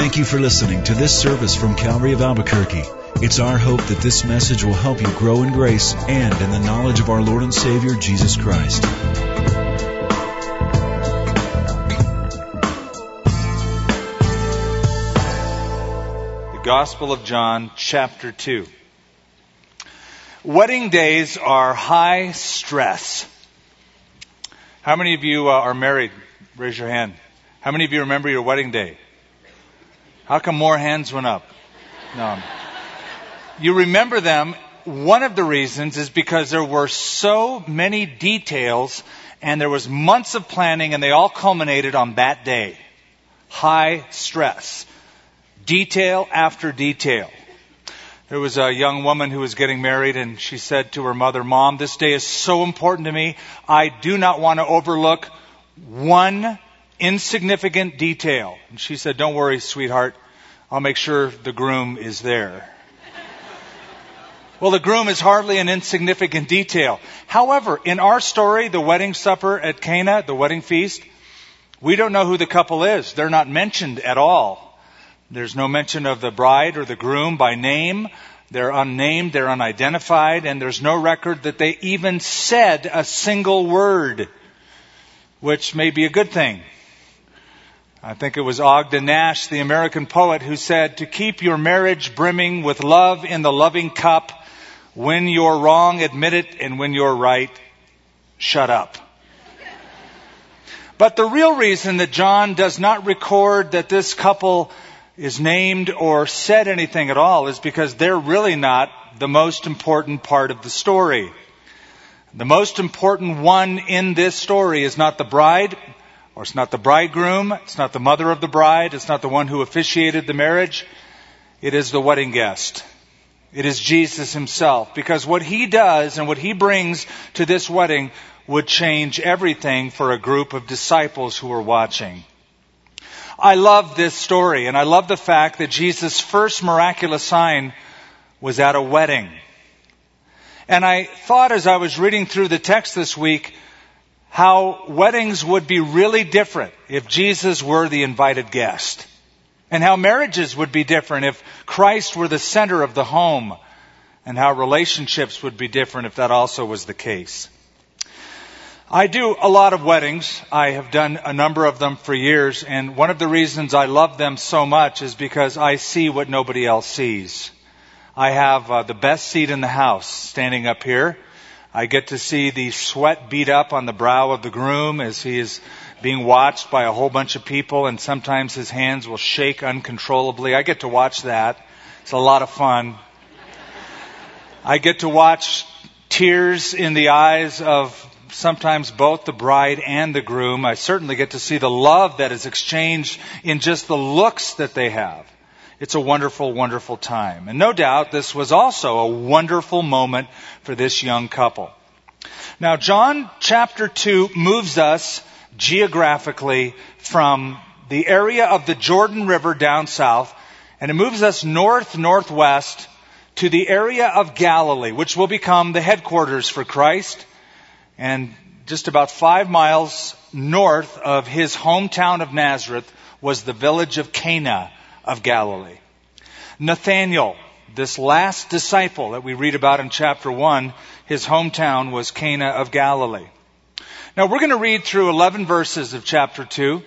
Thank you for listening to this service from Calvary of Albuquerque. It's our hope that this message will help you grow in grace and in the knowledge of our Lord and Savior, Jesus Christ. The Gospel of John, chapter 2. Wedding days are high stress. How many of you uh, are married? Raise your hand. How many of you remember your wedding day? How come more hands went up? No. You remember them. One of the reasons is because there were so many details and there was months of planning and they all culminated on that day. High stress. Detail after detail. There was a young woman who was getting married and she said to her mother, Mom, this day is so important to me. I do not want to overlook one insignificant detail. And she said, Don't worry, sweetheart. I'll make sure the groom is there. Well, the groom is hardly an insignificant detail. However, in our story, the wedding supper at Cana, the wedding feast, we don't know who the couple is. They're not mentioned at all. There's no mention of the bride or the groom by name. They're unnamed, they're unidentified, and there's no record that they even said a single word, which may be a good thing. I think it was Ogden Nash, the American poet, who said, to keep your marriage brimming with love in the loving cup, when you're wrong, admit it, and when you're right, shut up. But the real reason that John does not record that this couple is named or said anything at all is because they're really not the most important part of the story. The most important one in this story is not the bride, or it's not the bridegroom, it's not the mother of the bride, it's not the one who officiated the marriage. It is the wedding guest. It is Jesus himself. Because what he does and what he brings to this wedding would change everything for a group of disciples who are watching. I love this story and I love the fact that Jesus' first miraculous sign was at a wedding. And I thought as I was reading through the text this week, how weddings would be really different if Jesus were the invited guest. And how marriages would be different if Christ were the center of the home. And how relationships would be different if that also was the case. I do a lot of weddings. I have done a number of them for years. And one of the reasons I love them so much is because I see what nobody else sees. I have uh, the best seat in the house standing up here. I get to see the sweat beat up on the brow of the groom as he is being watched by a whole bunch of people and sometimes his hands will shake uncontrollably. I get to watch that. It's a lot of fun. I get to watch tears in the eyes of sometimes both the bride and the groom. I certainly get to see the love that is exchanged in just the looks that they have. It's a wonderful, wonderful time. And no doubt this was also a wonderful moment for this young couple. Now, John chapter 2 moves us geographically from the area of the Jordan River down south, and it moves us north northwest to the area of Galilee, which will become the headquarters for Christ. And just about five miles north of his hometown of Nazareth was the village of Cana of Galilee. Nathanael, this last disciple that we read about in chapter 1, his hometown was Cana of Galilee. Now we're going to read through 11 verses of chapter 2.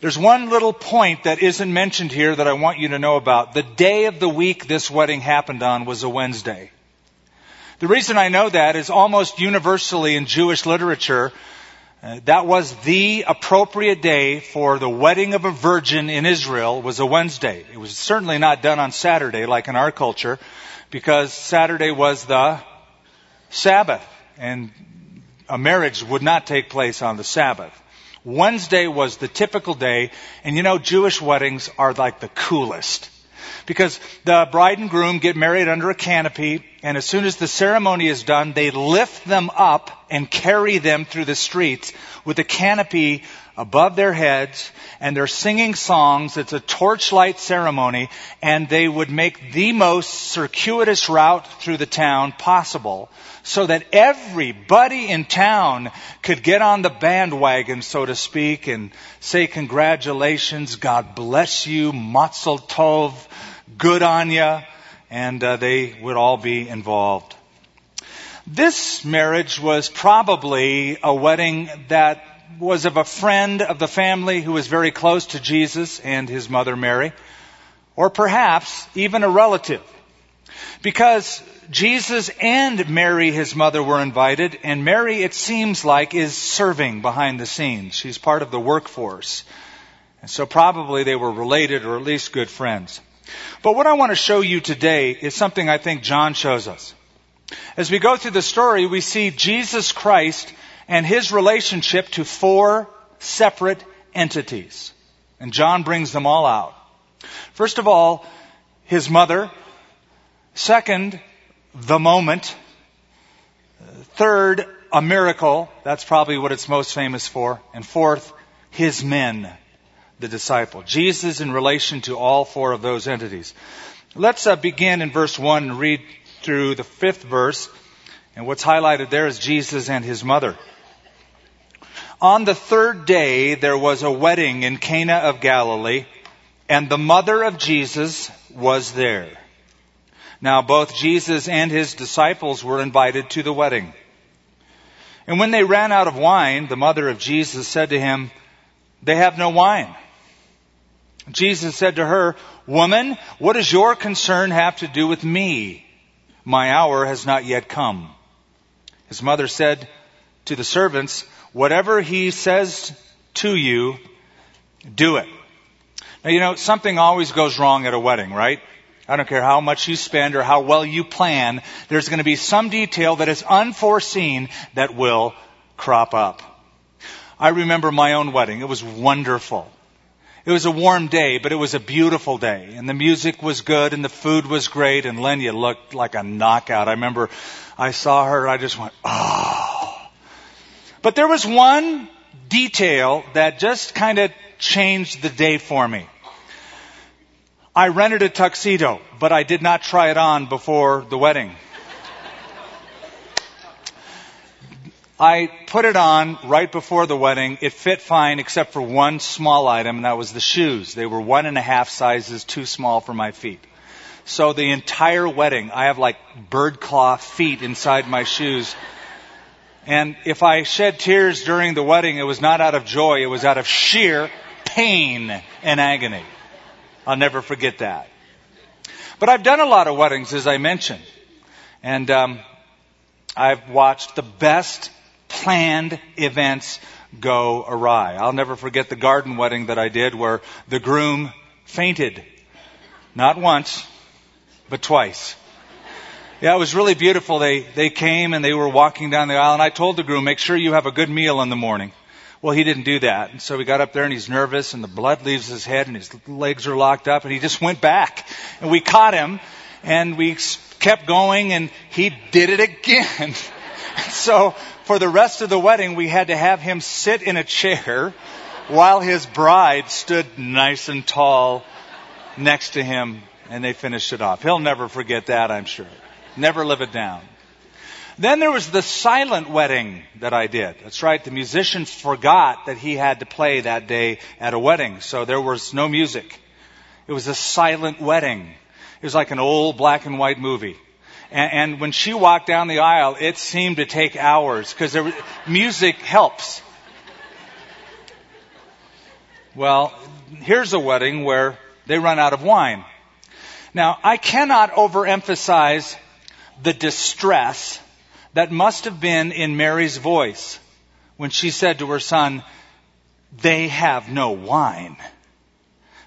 There's one little point that isn't mentioned here that I want you to know about. The day of the week this wedding happened on was a Wednesday. The reason I know that is almost universally in Jewish literature, Uh, that was the appropriate day for the wedding of a virgin in Israel was a Wednesday. It was certainly not done on Saturday like in our culture because Saturday was the Sabbath and a marriage would not take place on the Sabbath. Wednesday was the typical day and you know Jewish weddings are like the coolest because the bride and groom get married under a canopy, and as soon as the ceremony is done, they lift them up and carry them through the streets with a canopy above their heads and they're singing songs. It's a torchlight ceremony and they would make the most circuitous route through the town possible so that everybody in town could get on the bandwagon, so to speak, and say congratulations, God bless you, mazel tov, good on ya, and uh, they would all be involved. This marriage was probably a wedding that was of a friend of the family who was very close to Jesus and his mother Mary, or perhaps even a relative. Because Jesus and Mary, his mother, were invited, and Mary, it seems like, is serving behind the scenes. She's part of the workforce. And so probably they were related or at least good friends. But what I want to show you today is something I think John shows us. As we go through the story, we see Jesus Christ and his relationship to four separate entities. And John brings them all out. First of all, his mother. Second, the moment. Third, a miracle. That's probably what it's most famous for. And fourth, his men, the disciple. Jesus in relation to all four of those entities. Let's uh, begin in verse 1 and read through the fifth verse. And what's highlighted there is Jesus and his mother. On the third day, there was a wedding in Cana of Galilee, and the mother of Jesus was there. Now, both Jesus and his disciples were invited to the wedding. And when they ran out of wine, the mother of Jesus said to him, They have no wine. Jesus said to her, Woman, what does your concern have to do with me? My hour has not yet come. His mother said to the servants, Whatever he says to you, do it. Now, you know, something always goes wrong at a wedding, right? I don't care how much you spend or how well you plan, there's going to be some detail that is unforeseen that will crop up. I remember my own wedding. It was wonderful. It was a warm day, but it was a beautiful day. And the music was good and the food was great and Lenya looked like a knockout. I remember I saw her, I just went, oh. But there was one detail that just kind of changed the day for me. I rented a tuxedo, but I did not try it on before the wedding. I put it on right before the wedding. It fit fine except for one small item, and that was the shoes. They were one and a half sizes too small for my feet. So the entire wedding, I have like bird claw feet inside my shoes and if I shed tears during the wedding, it was not out of joy, it was out of sheer pain and agony. I'll never forget that. But I've done a lot of weddings, as I mentioned. And um, I've watched the best planned events go awry. I'll never forget the garden wedding that I did where the groom fainted. Not once, but twice. Yeah, it was really beautiful. They, they came and they were walking down the aisle and I told the groom, make sure you have a good meal in the morning. Well, he didn't do that. And so we got up there and he's nervous and the blood leaves his head and his legs are locked up and he just went back. And we caught him and we kept going and he did it again. so for the rest of the wedding, we had to have him sit in a chair while his bride stood nice and tall next to him and they finished it off. He'll never forget that, I'm sure. Never live it down. Then there was the silent wedding that I did. That's right. The musician forgot that he had to play that day at a wedding. So there was no music. It was a silent wedding. It was like an old black and white movie. And, and when she walked down the aisle, it seemed to take hours because music helps. Well, here's a wedding where they run out of wine. Now, I cannot overemphasize the distress that must have been in Mary's voice when she said to her son, they have no wine.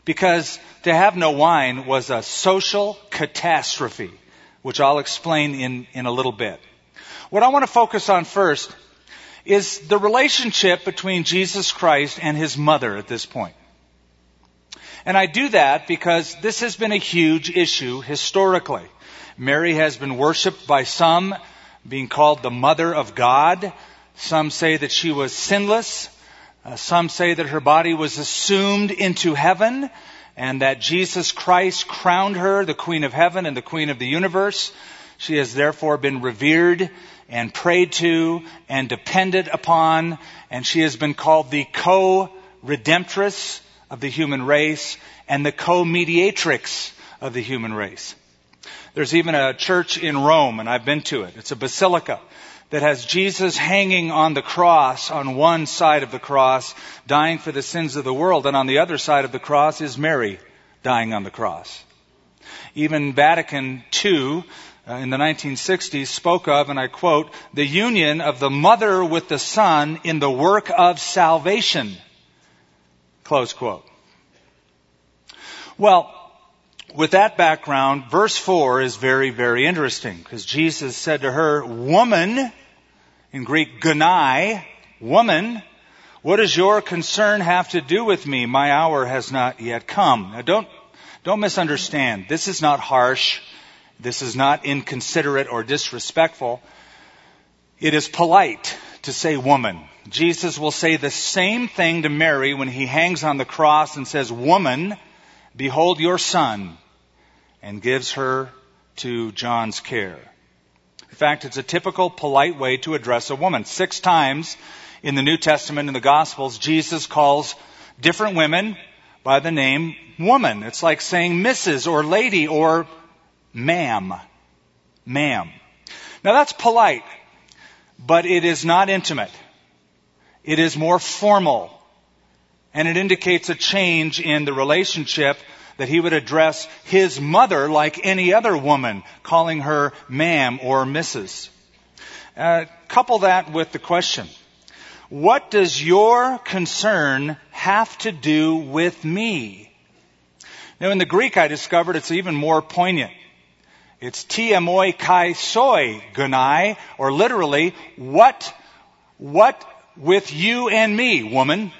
Because to have no wine was a social catastrophe, which I'll explain in, in a little bit. What I want to focus on first is the relationship between Jesus Christ and his mother at this point. And I do that because this has been a huge issue historically. Mary has been worshiped by some, being called the mother of God. Some say that she was sinless. Uh, some say that her body was assumed into heaven and that Jesus Christ crowned her the Queen of Heaven and the Queen of the universe. She has therefore been revered and prayed to and depended upon, and she has been called the co-redemptress of the human race and the co-mediatrix of the human race. There's even a church in Rome, and I've been to it. It's a basilica that has Jesus hanging on the cross on one side of the cross, dying for the sins of the world, and on the other side of the cross is Mary dying on the cross. Even Vatican II uh, in the 1960s spoke of, and I quote, the union of the mother with the son in the work of salvation. Close quote. Well, with that background, verse 4 is very, very interesting because Jesus said to her, Woman, in Greek, gunai, woman, what does your concern have to do with me? My hour has not yet come. Now don't, don't misunderstand. This is not harsh. This is not inconsiderate or disrespectful. It is polite to say woman. Jesus will say the same thing to Mary when he hangs on the cross and says, Woman, behold your son, and gives her to John's care. In fact, it's a typical polite way to address a woman. Six times in the New Testament in the Gospels, Jesus calls different women by the name woman. It's like saying Mrs. or lady or ma'am. Ma'am. Now that's polite, but it is not intimate. It is more formal. And it indicates a change in the relationship that he would address his mother like any other woman, calling her ma'am or Mrs. Uh, couple that with the question, what does your concern have to do with me? Now in the Greek I discovered it's even more poignant. It's tiamoi kai soi gunai, or literally, what, what with you and me, woman?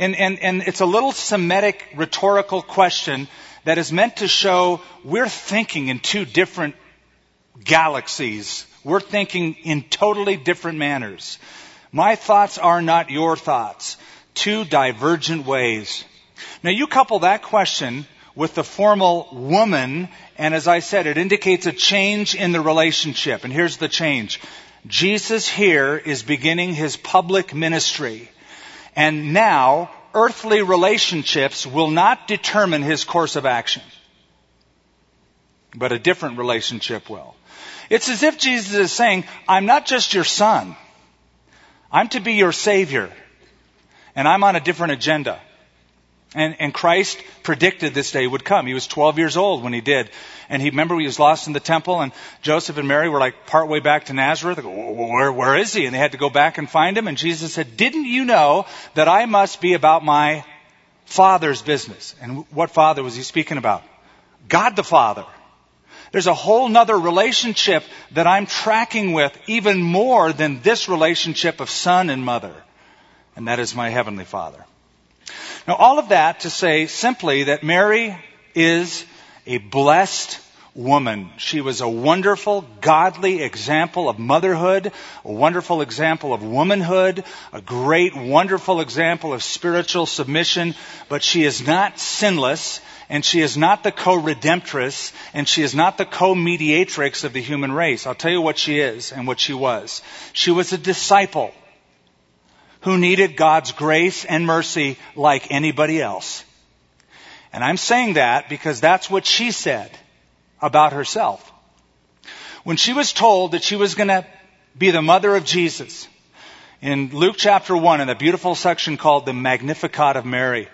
And, and, and it's a little Semitic rhetorical question that is meant to show we're thinking in two different galaxies. We're thinking in totally different manners. My thoughts are not your thoughts. Two divergent ways. Now you couple that question with the formal woman, and as I said, it indicates a change in the relationship. And here's the change. Jesus here is beginning his public ministry. And now, earthly relationships will not determine his course of action. But a different relationship will. It's as if Jesus is saying, I'm not just your son. I'm to be your savior. And I'm on a different agenda. And, and Christ predicted this day would come. He was 12 years old when he did. And he remember he was lost in the temple and Joseph and Mary were like part way back to Nazareth. Where, where is he? And they had to go back and find him. And Jesus said, didn't you know that I must be about my father's business? And what father was he speaking about? God the Father. There's a whole nother relationship that I'm tracking with even more than this relationship of son and mother. And that is my heavenly father. Now, all of that to say simply that Mary is a blessed woman. She was a wonderful, godly example of motherhood, a wonderful example of womanhood, a great, wonderful example of spiritual submission, but she is not sinless, and she is not the co-redemptress, and she is not the co-mediatrix of the human race. I'll tell you what she is and what she was. She was a disciple who needed God's grace and mercy like anybody else. And I'm saying that because that's what she said about herself. When she was told that she was going to be the mother of Jesus, in Luke chapter 1, in a beautiful section called the Magnificat of Mary,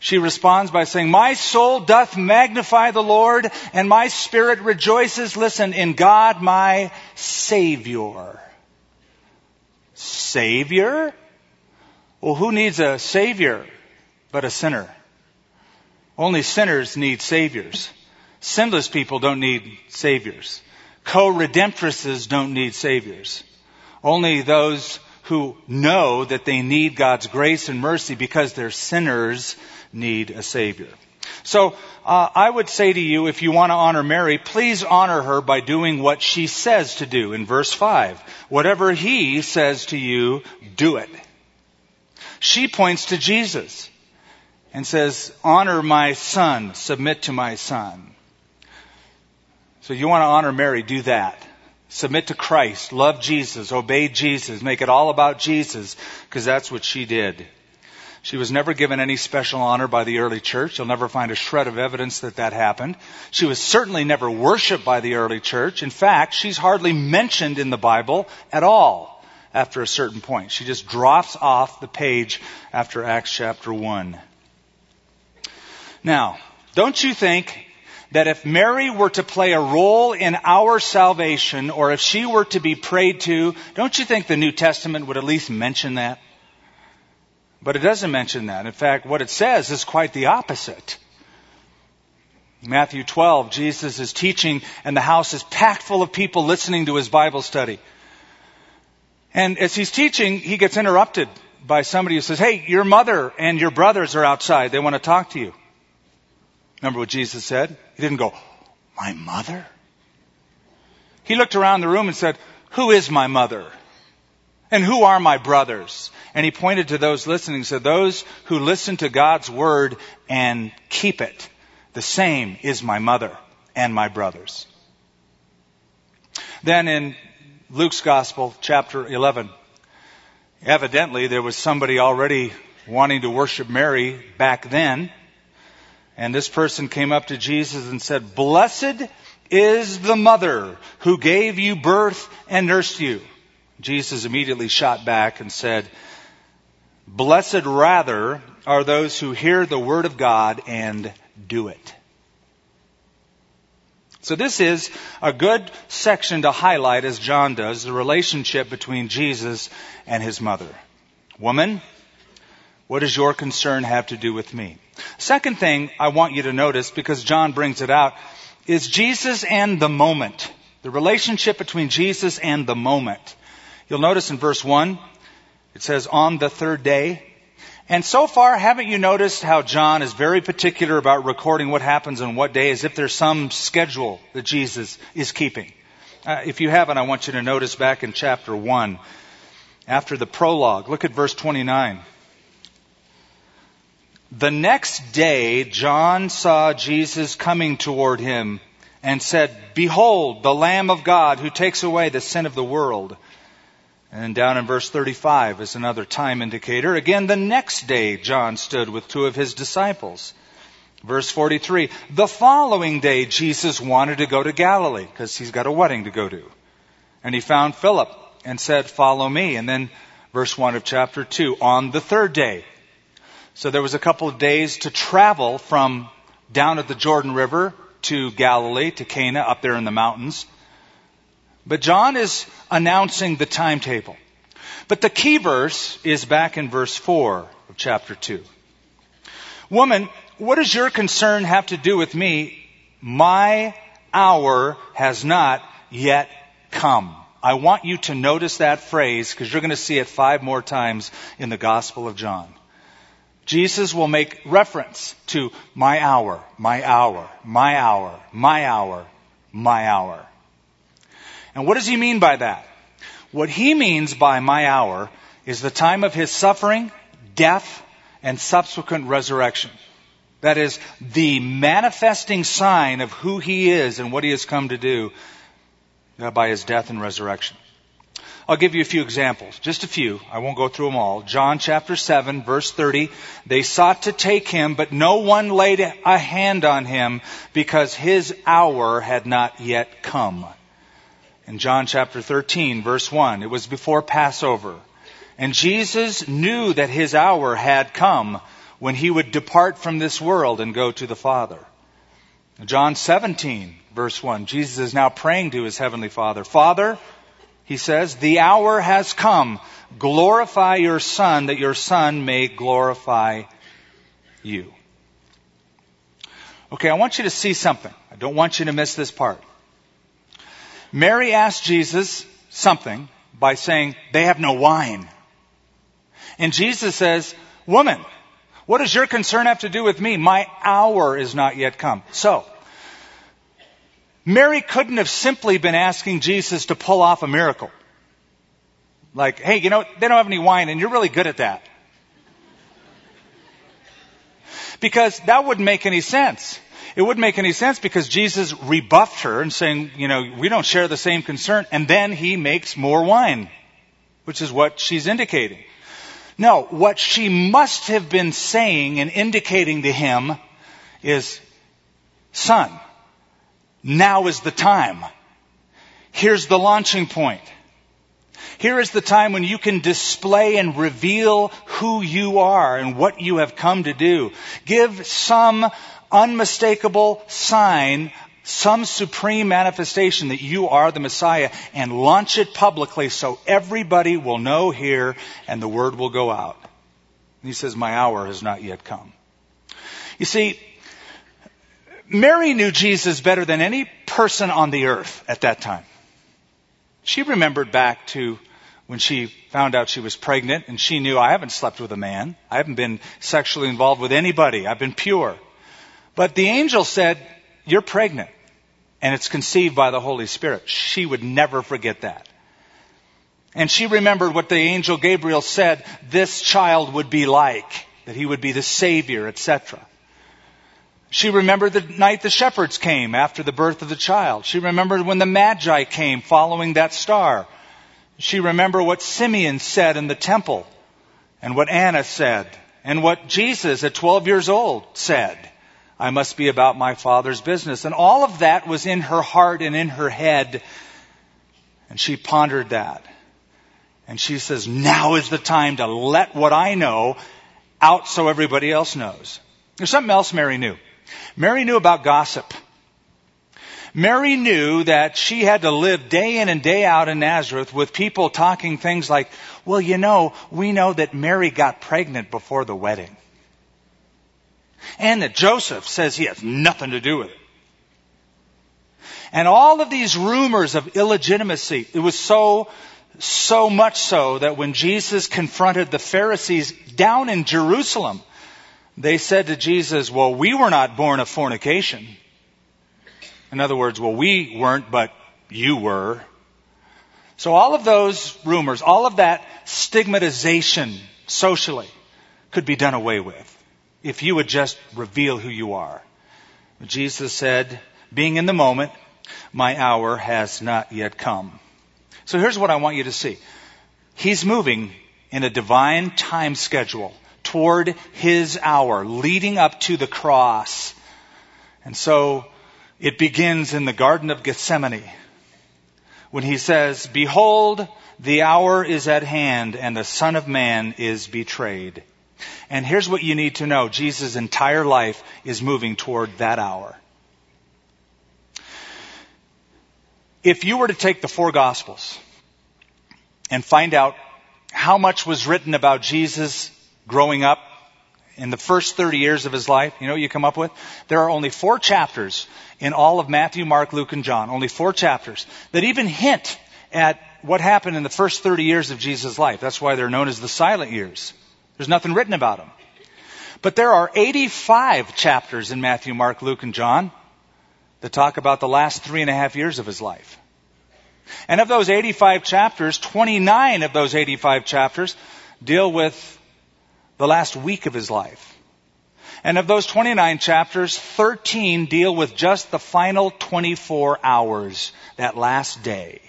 she responds by saying, My soul doth magnify the Lord, and my spirit rejoices, listen, in God my Savior Savior? Well, who needs a Savior but a sinner? Only sinners need Saviors. Sinless people don't need Saviors. Co-redemptresses don't need Saviors. Only those who know that they need God's grace and mercy because they're sinners need a Savior. So uh, I would say to you, if you want to honor Mary, please honor her by doing what she says to do in verse 5. Whatever he says to you, do it. She points to Jesus and says, honor my son, submit to my son. So you want to honor Mary, do that. Submit to Christ, love Jesus, obey Jesus, make it all about Jesus, because that's what she did. She was never given any special honor by the early church. You'll never find a shred of evidence that that happened. She was certainly never worshiped by the early church. In fact, she's hardly mentioned in the Bible at all after a certain point. She just drops off the page after Acts chapter 1. Now, don't you think that if Mary were to play a role in our salvation, or if she were to be prayed to, don't you think the New Testament would at least mention that? But it doesn't mention that. In fact, what it says is quite the opposite. Matthew 12, Jesus is teaching and the house is packed full of people listening to his Bible study. And as he's teaching, he gets interrupted by somebody who says, Hey, your mother and your brothers are outside. They want to talk to you. Remember what Jesus said? He didn't go, My mother? He looked around the room and said, Who is my mother? And who are my brothers? And he pointed to those listening said, Those who listen to God's word and keep it, the same is my mother and my brothers. Then in Luke's Gospel, chapter 11, evidently there was somebody already wanting to worship Mary back then. And this person came up to Jesus and said, Blessed is the mother who gave you birth and nursed you. Jesus immediately shot back and said, Blessed rather are those who hear the word of God and do it. So this is a good section to highlight as John does the relationship between Jesus and his mother. Woman, what does your concern have to do with me? Second thing I want you to notice, because John brings it out, is Jesus and the moment. The relationship between Jesus and the moment. You'll notice in verse 1, it says, on the third day. And so far, haven't you noticed how John is very particular about recording what happens on what day as if there's some schedule that Jesus is keeping? Uh, if you haven't, I want you to notice back in chapter 1, after the prologue, look at verse 29. The next day, John saw Jesus coming toward him and said, Behold, the Lamb of God who takes away the sin of the world. And down in verse 35 is another time indicator. Again, the next day, John stood with two of his disciples. Verse 43, the following day, Jesus wanted to go to Galilee because he's got a wedding to go to. And he found Philip and said, follow me. And then verse 1 of chapter 2, on the third day. So there was a couple of days to travel from down at the Jordan River to Galilee, to Cana, up there in the mountains. But John is announcing the timetable. But the key verse is back in verse 4 of chapter 2. Woman, what does your concern have to do with me? My hour has not yet come. I want you to notice that phrase because you're going to see it five more times in the Gospel of John. Jesus will make reference to my hour, my hour, my hour, my hour, my hour. And what does he mean by that? What he means by my hour is the time of his suffering, death, and subsequent resurrection. That is the manifesting sign of who he is and what he has come to do uh, by his death and resurrection. I'll give you a few examples, just a few. I won't go through them all. John chapter 7 verse 30. They sought to take him, but no one laid a hand on him because his hour had not yet come in John chapter 13 verse 1. It was before Passover. And Jesus knew that his hour had come when he would depart from this world and go to the Father. John 17 verse 1. Jesus is now praying to his heavenly Father. Father, he says, the hour has come. Glorify your Son that your Son may glorify you. Okay, I want you to see something. I don't want you to miss this part. Mary asked Jesus something by saying, they have no wine. And Jesus says, woman, What does your concern have to do with me? My hour is not yet come. So, Mary couldn't have simply been asking Jesus to pull off a miracle. Like, hey, you know, they don't have any wine and you're really good at that. Because that wouldn't make any sense. It wouldn't make any sense because Jesus rebuffed her and saying, you know, we don't share the same concern. And then he makes more wine, which is what she's indicating. No, what she must have been saying and indicating to him is, son, now is the time. Here's the launching point. Here is the time when you can display and reveal who you are and what you have come to do. Give some unmistakable sign, some supreme manifestation that you are the Messiah and launch it publicly so everybody will know here and the word will go out. And he says, my hour has not yet come. You see, Mary knew Jesus better than any person on the earth at that time. She remembered back to when she found out she was pregnant and she knew I haven't slept with a man. I haven't been sexually involved with anybody. I've been pure. But the angel said, you're pregnant and it's conceived by the Holy Spirit. She would never forget that. And she remembered what the angel Gabriel said this child would be like, that he would be the savior, etc. She remembered the night the shepherds came after the birth of the child. She remembered when the Magi came following that star. She remembered what Simeon said in the temple and what Anna said and what Jesus at 12 years old said. I must be about my father's business. And all of that was in her heart and in her head. And she pondered that. And she says, now is the time to let what I know out so everybody else knows. There's something else Mary knew. Mary knew about gossip. Mary knew that she had to live day in and day out in Nazareth with people talking things like, well, you know, we know that Mary got pregnant before the wedding. And that Joseph says he has nothing to do with it. And all of these rumors of illegitimacy, it was so, so much so that when Jesus confronted the Pharisees down in Jerusalem, they said to Jesus, well, we were not born of fornication. In other words, well, we weren't, but you were. So all of those rumors, all of that stigmatization socially could be done away with if you would just reveal who you are. Jesus said, being in the moment, my hour has not yet come. So here's what I want you to see. He's moving in a divine time schedule toward his hour, leading up to the cross. And so it begins in the Garden of Gethsemane when he says, Behold, the hour is at hand and the Son of Man is betrayed. And here's what you need to know. Jesus' entire life is moving toward that hour. If you were to take the four gospels and find out how much was written about Jesus growing up in the first 30 years of his life, you know what you come up with? There are only four chapters in all of Matthew, Mark, Luke, and John, only four chapters that even hint at what happened in the first 30 years of Jesus' life. That's why they're known as the silent years. There's nothing written about them. But there are 85 chapters in Matthew, Mark, Luke, and John that talk about the last three and a half years of his life. And of those 85 chapters, 29 of those 85 chapters deal with the last week of his life. And of those 29 chapters, 13 deal with just the final 24 hours, that last day.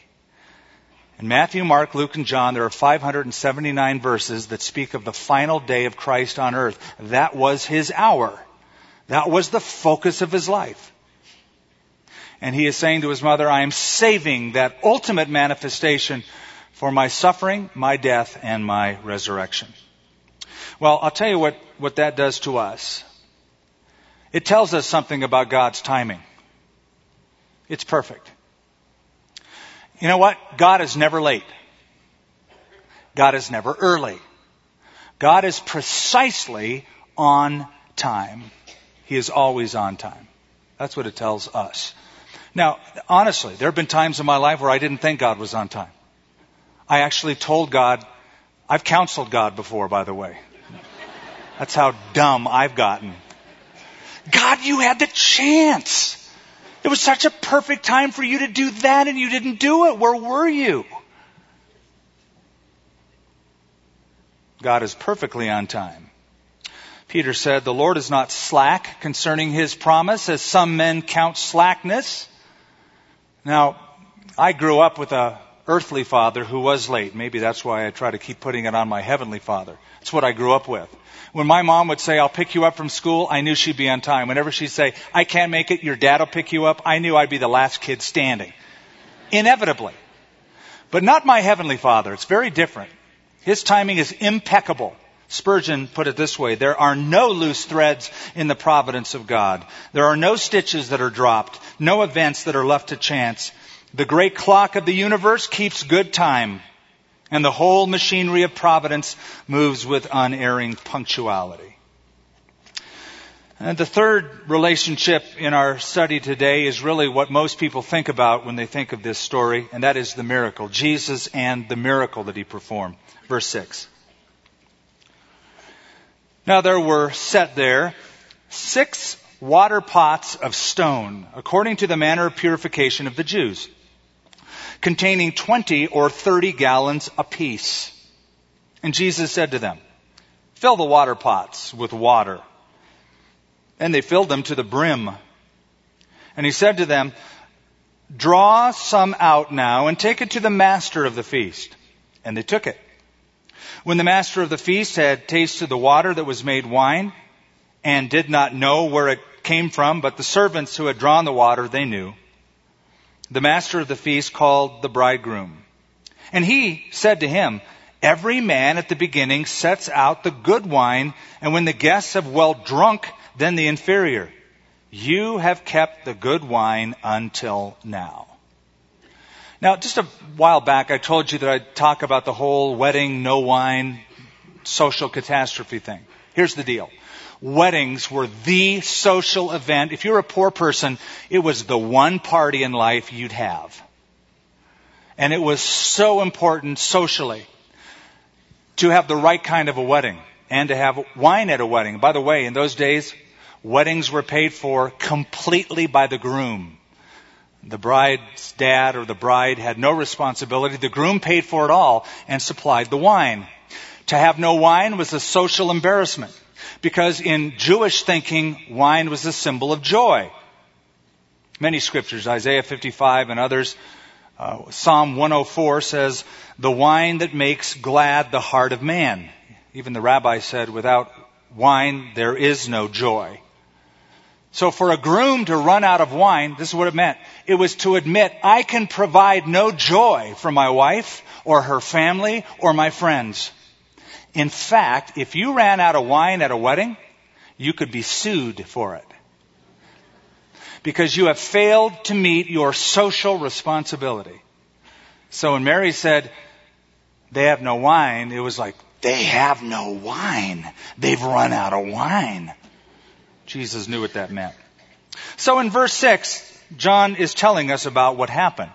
In Matthew, Mark, Luke, and John, there are 579 verses that speak of the final day of Christ on earth. That was his hour. That was the focus of his life. And he is saying to his mother, I am saving that ultimate manifestation for my suffering, my death, and my resurrection. Well, I'll tell you what, what that does to us. It tells us something about God's timing. It's perfect. You know what? God is never late. God is never early. God is precisely on time. He is always on time. That's what it tells us. Now, honestly, there have been times in my life where I didn't think God was on time. I actually told God, I've counseled God before, by the way. That's how dumb I've gotten. God, you had the chance. It was such a perfect time for you to do that and you didn't do it. Where were you? God is perfectly on time. Peter said, The Lord is not slack concerning his promise, as some men count slackness. Now, I grew up with a earthly father who was late. Maybe that's why I try to keep putting it on my heavenly father. That's what I grew up with. When my mom would say, I'll pick you up from school, I knew she'd be on time. Whenever she'd say, I can't make it, your dad will pick you up, I knew I'd be the last kid standing. Inevitably. But not my heavenly father. It's very different. His timing is impeccable. Spurgeon put it this way, there are no loose threads in the providence of God. There are no stitches that are dropped, no events that are left to chance. The great clock of the universe keeps good time, and the whole machinery of providence moves with unerring punctuality. And the third relationship in our study today is really what most people think about when they think of this story, and that is the miracle. Jesus and the miracle that he performed. Verse 6. Now there were set there six water pots of stone, according to the manner of purification of the Jews, containing 20 or 30 gallons apiece. And Jesus said to them, Fill the water pots with water. And they filled them to the brim. And he said to them, Draw some out now and take it to the master of the feast. And they took it. When the master of the feast had tasted the water that was made wine and did not know where it came from, but the servants who had drawn the water, they knew. The master of the feast called the bridegroom. And he said to him, Every man at the beginning sets out the good wine, and when the guests have well drunk, then the inferior. You have kept the good wine until now. Now, just a while back, I told you that I'd talk about the whole wedding, no wine, social catastrophe thing. Here's the deal. Weddings were the social event. If you're a poor person, it was the one party in life you'd have. And it was so important socially to have the right kind of a wedding and to have wine at a wedding. By the way, in those days, weddings were paid for completely by the groom. The bride's dad or the bride had no responsibility. The groom paid for it all and supplied the wine. To have no wine was a social embarrassment because in Jewish thinking, wine was a symbol of joy. Many scriptures, Isaiah 55 and others, uh, Psalm 104 says, the wine that makes glad the heart of man. Even the rabbi said, without wine, there is no joy. So for a groom to run out of wine, this is what it meant. It was to admit, I can provide no joy for my wife or her family or my friends. In fact, if you ran out of wine at a wedding, you could be sued for it. Because you have failed to meet your social responsibility. So when Mary said, they have no wine, it was like, they have no wine. They've run out of wine. Jesus knew what that meant. So in verse 6, John is telling us about what happened.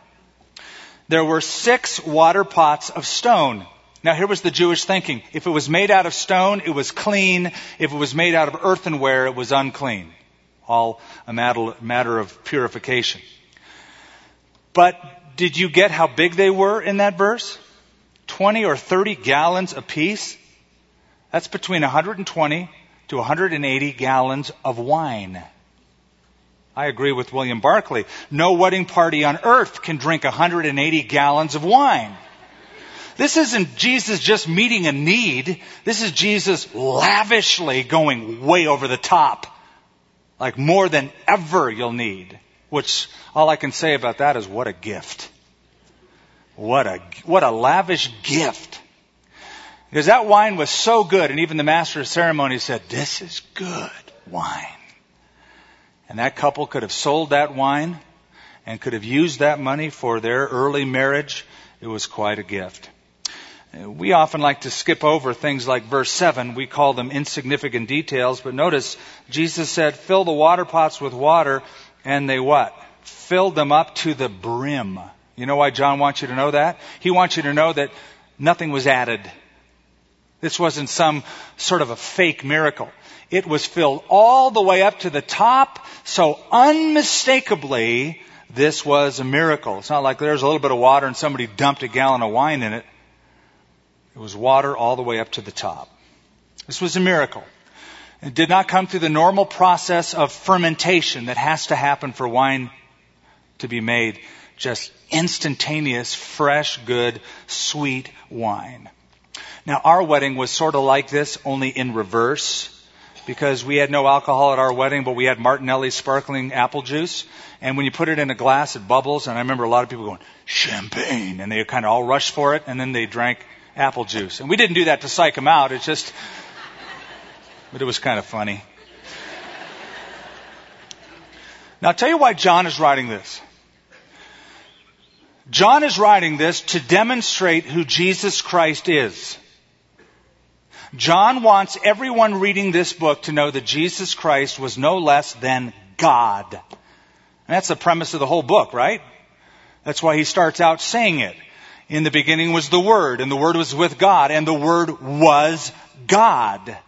There were six water pots of stone. Now here was the Jewish thinking. If it was made out of stone, it was clean. If it was made out of earthenware, it was unclean. All a matter of purification. But did you get how big they were in that verse? 20 or 30 gallons apiece? That's between 120 to 180 gallons of wine. I agree with William Barclay. No wedding party on earth can drink 180 gallons of wine. This isn't Jesus just meeting a need. This is Jesus lavishly going way over the top. Like more than ever you'll need. Which all I can say about that is what a gift. What a, what a lavish gift. Because that wine was so good, and even the master of ceremonies said, This is good wine. And that couple could have sold that wine and could have used that money for their early marriage. It was quite a gift. We often like to skip over things like verse 7. We call them insignificant details, but notice Jesus said, fill the water pots with water, and they what? Filled them up to the brim. You know why John wants you to know that? He wants you to know that nothing was added. This wasn't some sort of a fake miracle. It was filled all the way up to the top, so unmistakably, this was a miracle. It's not like there's a little bit of water and somebody dumped a gallon of wine in it. It was water all the way up to the top. This was a miracle. It did not come through the normal process of fermentation that has to happen for wine to be made. Just instantaneous, fresh, good, sweet wine. Now, our wedding was sort of like this, only in reverse, because we had no alcohol at our wedding, but we had Martinelli sparkling apple juice. And when you put it in a glass, it bubbles. And I remember a lot of people going, champagne. And they kind of all rushed for it, and then they drank apple juice. And we didn't do that to psych them out. It's just, but it was kind of funny. Now, I'll tell you why John is writing this. John is writing this to demonstrate who Jesus Christ is. John wants everyone reading this book to know that Jesus Christ was no less than God. And that's the premise of the whole book, right? That's why he starts out saying it. In the beginning was the Word, and the Word was with God, and the Word was God.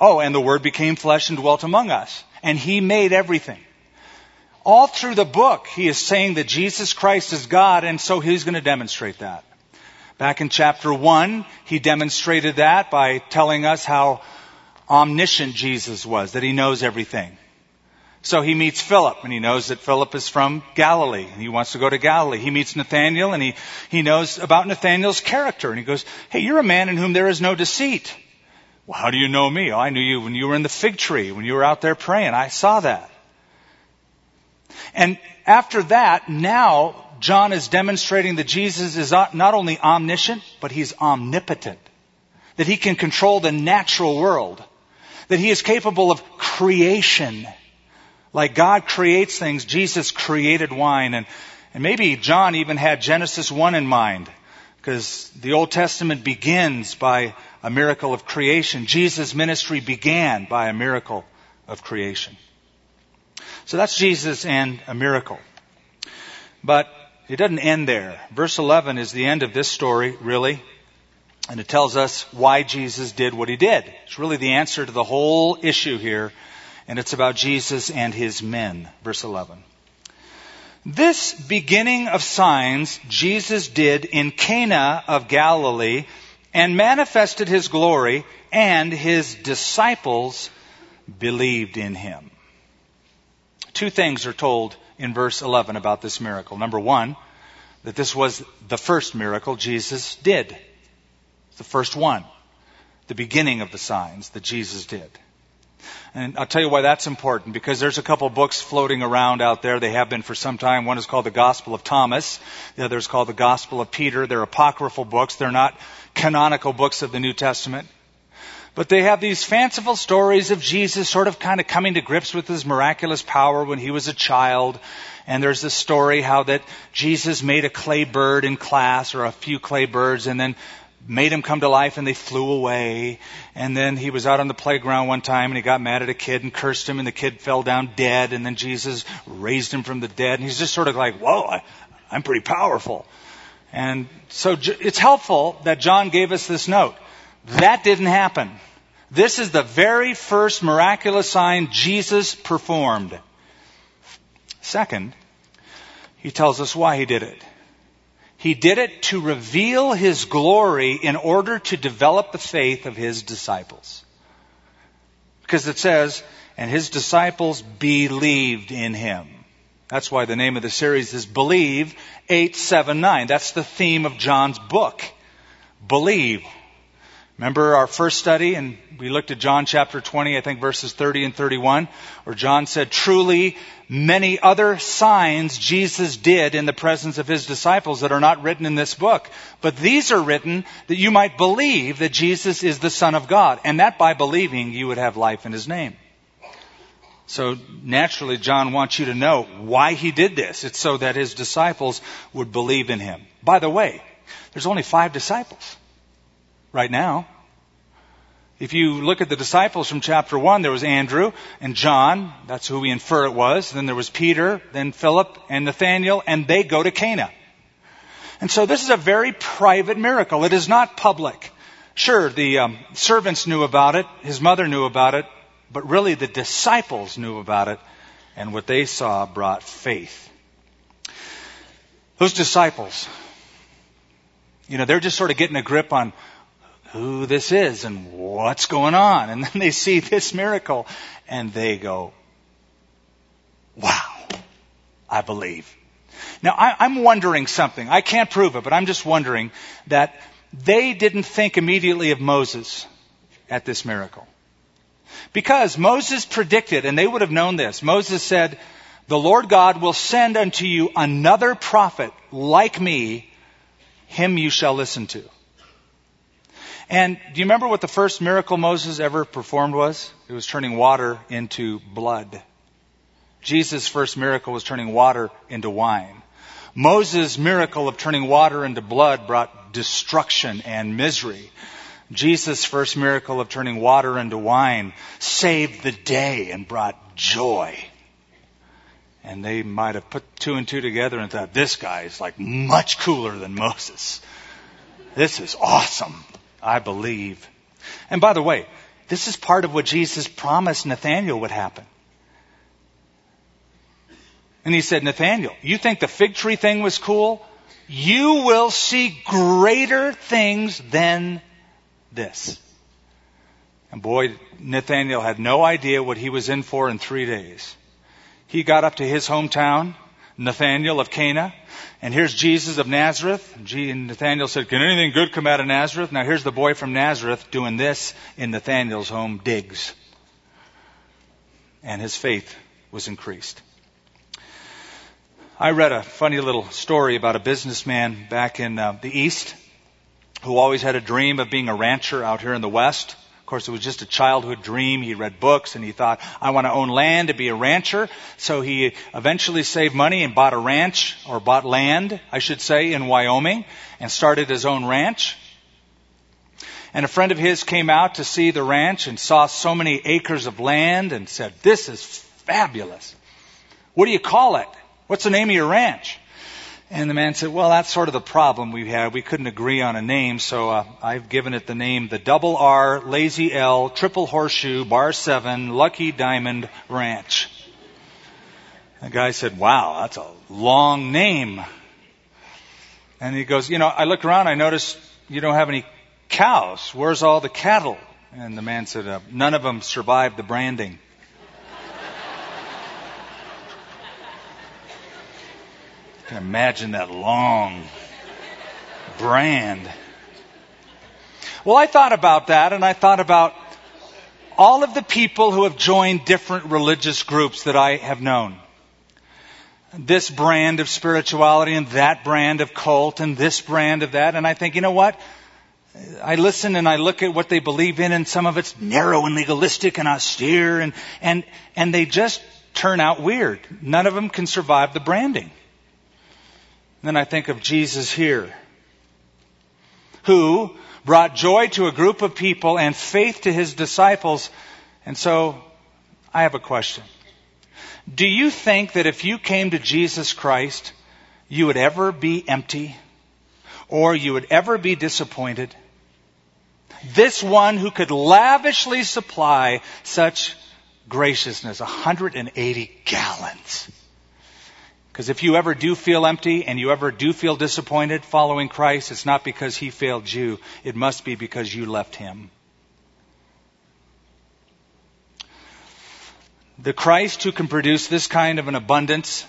Oh, and the Word became flesh and dwelt among us. And He made everything. All through the book, He is saying that Jesus Christ is God, and so He's going to demonstrate that. Back in chapter 1, He demonstrated that by telling us how omniscient Jesus was, that He knows everything. So he meets Philip, and he knows that Philip is from Galilee, and he wants to go to Galilee. He meets Nathanael, and he, he knows about Nathanael's character, and he goes, Hey, you're a man in whom there is no deceit. Well, how do you know me? Oh, I knew you when you were in the fig tree, when you were out there praying. I saw that. And after that, now John is demonstrating that Jesus is not only omniscient, but he's omnipotent. That he can control the natural world. That he is capable of creation like God creates things, Jesus created wine. And, and maybe John even had Genesis 1 in mind, because the Old Testament begins by a miracle of creation. Jesus' ministry began by a miracle of creation. So that's Jesus and a miracle. But it doesn't end there. Verse 11 is the end of this story, really. And it tells us why Jesus did what he did. It's really the answer to the whole issue here and it's about Jesus and his men. Verse 11. This beginning of signs Jesus did in Cana of Galilee and manifested his glory, and his disciples believed in him. Two things are told in verse 11 about this miracle. Number one, that this was the first miracle Jesus did. The first one. The beginning of the signs that Jesus did. And I'll tell you why that's important because there's a couple books floating around out there. They have been for some time. One is called the Gospel of Thomas. The other is called the Gospel of Peter. They're apocryphal books. They're not canonical books of the New Testament. But they have these fanciful stories of Jesus sort of kind of coming to grips with his miraculous power when he was a child. And there's this story how that Jesus made a clay bird in class or a few clay birds and then made him come to life and they flew away. And then he was out on the playground one time and he got mad at a kid and cursed him and the kid fell down dead and then Jesus raised him from the dead and he's just sort of like, whoa, I, I'm pretty powerful. And so it's helpful that John gave us this note. That didn't happen. This is the very first miraculous sign Jesus performed. Second, he tells us why he did it. He did it to reveal His glory in order to develop the faith of His disciples. Because it says, and His disciples believed in Him. That's why the name of the series is Believe 879. That's the theme of John's book. Believe. Remember our first study and we looked at John chapter 20, I think verses 30 and 31, where John said, truly many other signs Jesus did in the presence of his disciples that are not written in this book. But these are written that you might believe that Jesus is the Son of God, and that by believing you would have life in his name. So naturally, John wants you to know why he did this. It's so that his disciples would believe in him. By the way, there's only five disciples right now. If you look at the disciples from chapter 1, there was Andrew and John. That's who we infer it was. Then there was Peter, then Philip and Nathaniel, and they go to Cana. And so this is a very private miracle. It is not public. Sure, the um, servants knew about it, his mother knew about it, but really the disciples knew about it, and what they saw brought faith. Those disciples, you know, they're just sort of getting a grip on who this is and what's going on. And then they see this miracle and they go, wow, I believe. Now, I, am wondering something. I can't prove it, but I'm just wondering that they didn't think immediately of Moses at this miracle. Because Moses predicted, and they would have known this, Moses said, the Lord God will send unto you another prophet like me, him you shall listen to. And do you remember what the first miracle Moses ever performed was? It was turning water into blood. Jesus' first miracle was turning water into wine. Moses' miracle of turning water into blood brought destruction and misery. Jesus' first miracle of turning water into wine saved the day and brought joy. And they might have put two and two together and thought, this guy is like much cooler than Moses. This is awesome. I believe. And by the way, this is part of what Jesus promised Nathaniel would happen. And he said, Nathaniel, you think the fig tree thing was cool? You will see greater things than this. And boy, Nathaniel had no idea what he was in for in three days. He got up to his hometown, Nathaniel of Cana, and here's Jesus of Nazareth. And Nathaniel said, Can anything good come out of Nazareth? Now here's the boy from Nazareth doing this in Nathaniel's home digs. And his faith was increased. I read a funny little story about a businessman back in uh, the East who always had a dream of being a rancher out here in the West. Of course, it was just a childhood dream. He read books and he thought, I want to own land to be a rancher. So he eventually saved money and bought a ranch, or bought land, I should say, in Wyoming and started his own ranch. And a friend of his came out to see the ranch and saw so many acres of land and said, This is fabulous. What do you call it? What's the name of your ranch? And the man said, Well, that's sort of the problem we had. We couldn't agree on a name, so uh, I've given it the name the Double R, Lazy L, Triple Horseshoe, Bar 7, Lucky Diamond Ranch. The guy said, Wow, that's a long name. And he goes, You know, I look around, I notice you don't have any cows. Where's all the cattle? And the man said, uh, None of them survived the branding. Can imagine that long brand. Well, I thought about that and I thought about all of the people who have joined different religious groups that I have known. This brand of spirituality and that brand of cult and this brand of that. And I think, you know what? I listen and I look at what they believe in and some of it's narrow and legalistic and austere and, and, and they just turn out weird. None of them can survive the branding. Then I think of Jesus here, who brought joy to a group of people and faith to his disciples. And so I have a question. Do you think that if you came to Jesus Christ, you would ever be empty or you would ever be disappointed? This one who could lavishly supply such graciousness, 180 gallons. Because if you ever do feel empty and you ever do feel disappointed following Christ, it's not because he failed you. It must be because you left him. The Christ who can produce this kind of an abundance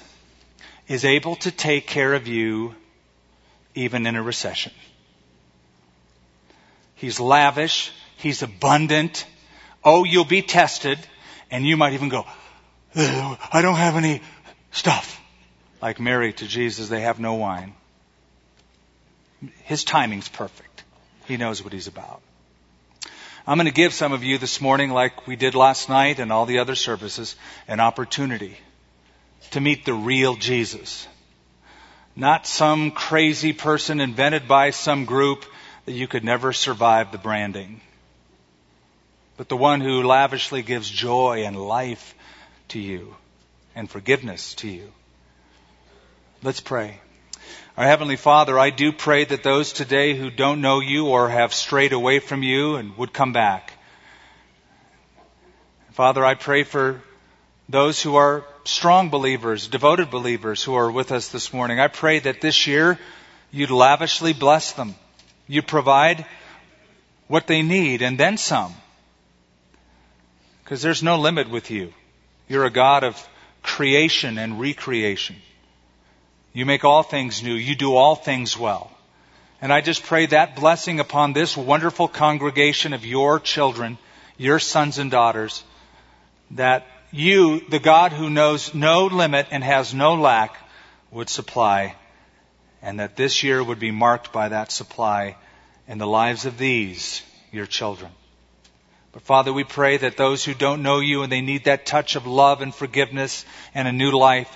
is able to take care of you even in a recession. He's lavish. He's abundant. Oh, you'll be tested. And you might even go, I don't have any stuff like Mary to Jesus, they have no wine. His timing's perfect. He knows what he's about. I'm going to give some of you this morning, like we did last night and all the other services, an opportunity to meet the real Jesus. Not some crazy person invented by some group that you could never survive the branding, but the one who lavishly gives joy and life to you and forgiveness to you. Let's pray. Our Heavenly Father, I do pray that those today who don't know you or have strayed away from you and would come back. Father, I pray for those who are strong believers, devoted believers who are with us this morning. I pray that this year you'd lavishly bless them. You'd provide what they need and then some. Because there's no limit with you. You're a God of creation and recreation. You make all things new. You do all things well. And I just pray that blessing upon this wonderful congregation of your children, your sons and daughters, that you, the God who knows no limit and has no lack, would supply, and that this year would be marked by that supply in the lives of these, your children. But Father, we pray that those who don't know you and they need that touch of love and forgiveness and a new life